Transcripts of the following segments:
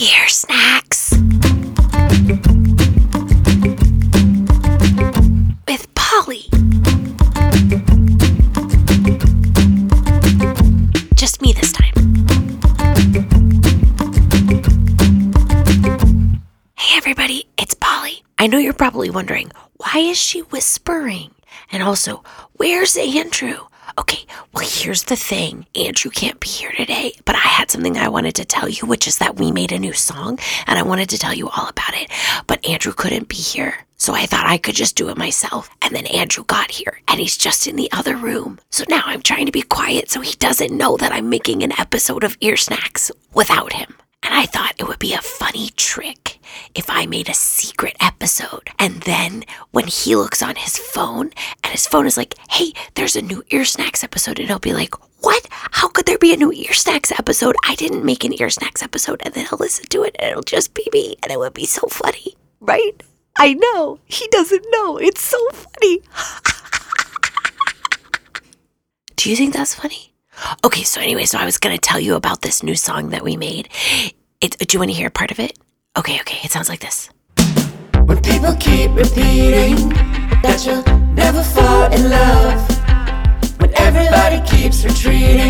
Ear snacks. With Polly. Just me this time. Hey, everybody, it's Polly. I know you're probably wondering, why is she whispering? And also, where's Andrew? Okay, well, here's the thing Andrew can't be here today, but I had something I wanted to tell you, which is that we made a new song, and I wanted to tell you all about it. But Andrew couldn't be here, so I thought I could just do it myself. And then Andrew got here, and he's just in the other room. So now I'm trying to be quiet so he doesn't know that I'm making an episode of Ear Snacks without him. And I thought it would be a funny trick if I made a. And then when he looks on his phone and his phone is like, hey, there's a new Ear Snacks episode, and he'll be like, what? How could there be a new Ear Snacks episode? I didn't make an Ear Snacks episode. And then he'll listen to it and it'll just be me. And it would be so funny, right? I know. He doesn't know. It's so funny. Do you think that's funny? Okay, so anyway, so I was gonna tell you about this new song that we made. It, do you want to hear part of it? Okay, okay, it sounds like this. When people keep repeating that you'll never fall in love. When everybody keeps retreating,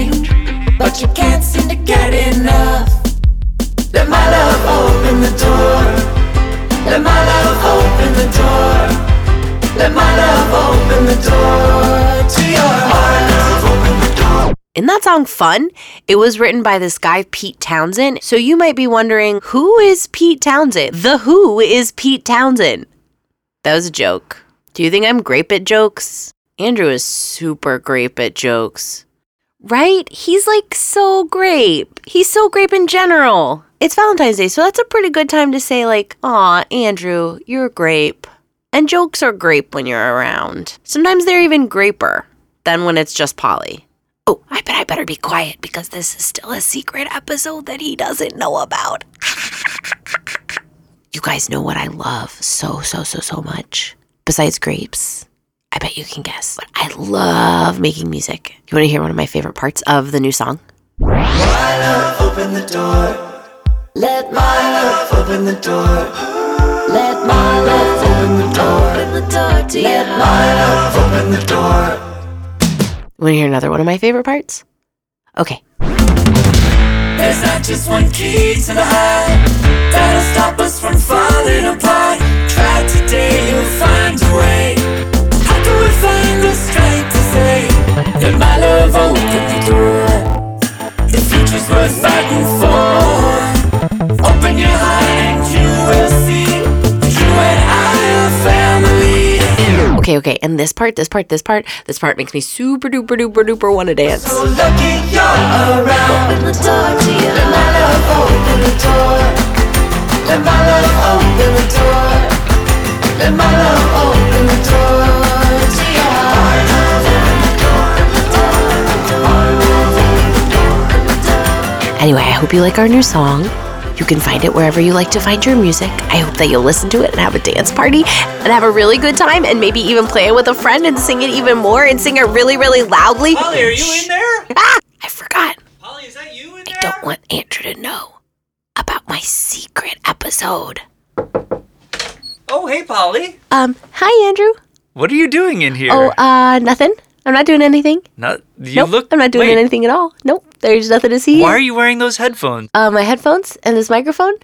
Isn't that song fun? It was written by this guy, Pete Townshend. So you might be wondering, who is Pete Townshend? The Who is Pete Townshend? That was a joke. Do you think I'm great at jokes? Andrew is super great at jokes. Right? He's like so great. He's so great in general. It's Valentine's Day, so that's a pretty good time to say, like, aw, Andrew, you're grape. And jokes are grape when you're around. Sometimes they're even graper than when it's just Polly. Oh, I bet I better be quiet because this is still a secret episode that he doesn't know about. you guys know what I love so, so, so, so much. Besides grapes, I bet you can guess. But I love making music. You want to hear one of my favorite parts of the new song? My love open the door. Let my love open the door. Let my love open the door. Open the door to Let my love open the door. Want to hear another one of my favorite parts? Okay. There's not just one key to the heart Okay, okay. And this part, this part, this part, this part makes me super duper duper duper want to dance. So lucky you're around. Open the door to you. Let my love open the door. Let my love open the door. Let my love open the door to your heart. Anyway, I hope you like our new song. You can find it wherever you like to find your music. I hope that you'll listen to it and have a dance party and have a really good time and maybe even play it with a friend and sing it even more and sing it really, really loudly. Polly, are you in there? Ah, I forgot. Polly, is that you in there? I don't want Andrew to know about my secret episode. Oh, hey, Polly. Um, hi, Andrew. What are you doing in here? Oh, uh, nothing. I'm not doing anything. Not, you nope, look. I'm not doing wait, anything at all. Nope, there's nothing to see. Why are you wearing those headphones? uh, my headphones and this microphone.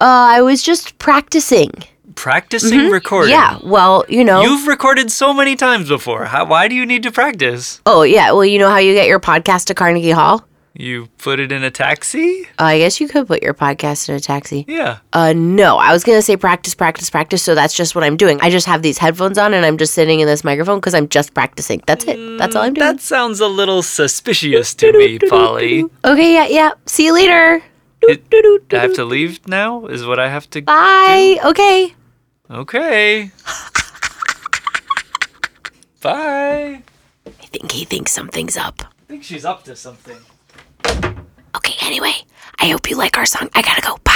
Uh, I was just practicing. Practicing recording. Yeah, well, you know. You've recorded so many times before. How, why do you need to practice? oh, yeah, well, you know how you get your podcast to Carnegie Hall? You put it in a taxi? Uh, I guess you could put your podcast in a taxi. Yeah. Uh, no, I was gonna say practice, practice, practice. So that's just what I'm doing. I just have these headphones on and I'm just sitting in this microphone because I'm just practicing. That's it. That's all I'm doing. That sounds a little suspicious to me, Polly. Okay, yeah, yeah. See you later. It- I have to leave now? Is what I have to. Bye. Okay. Okay. Bye. I think he thinks something's up. I think she's up to something. Anyway, I hope you like our song. I gotta go. Bye.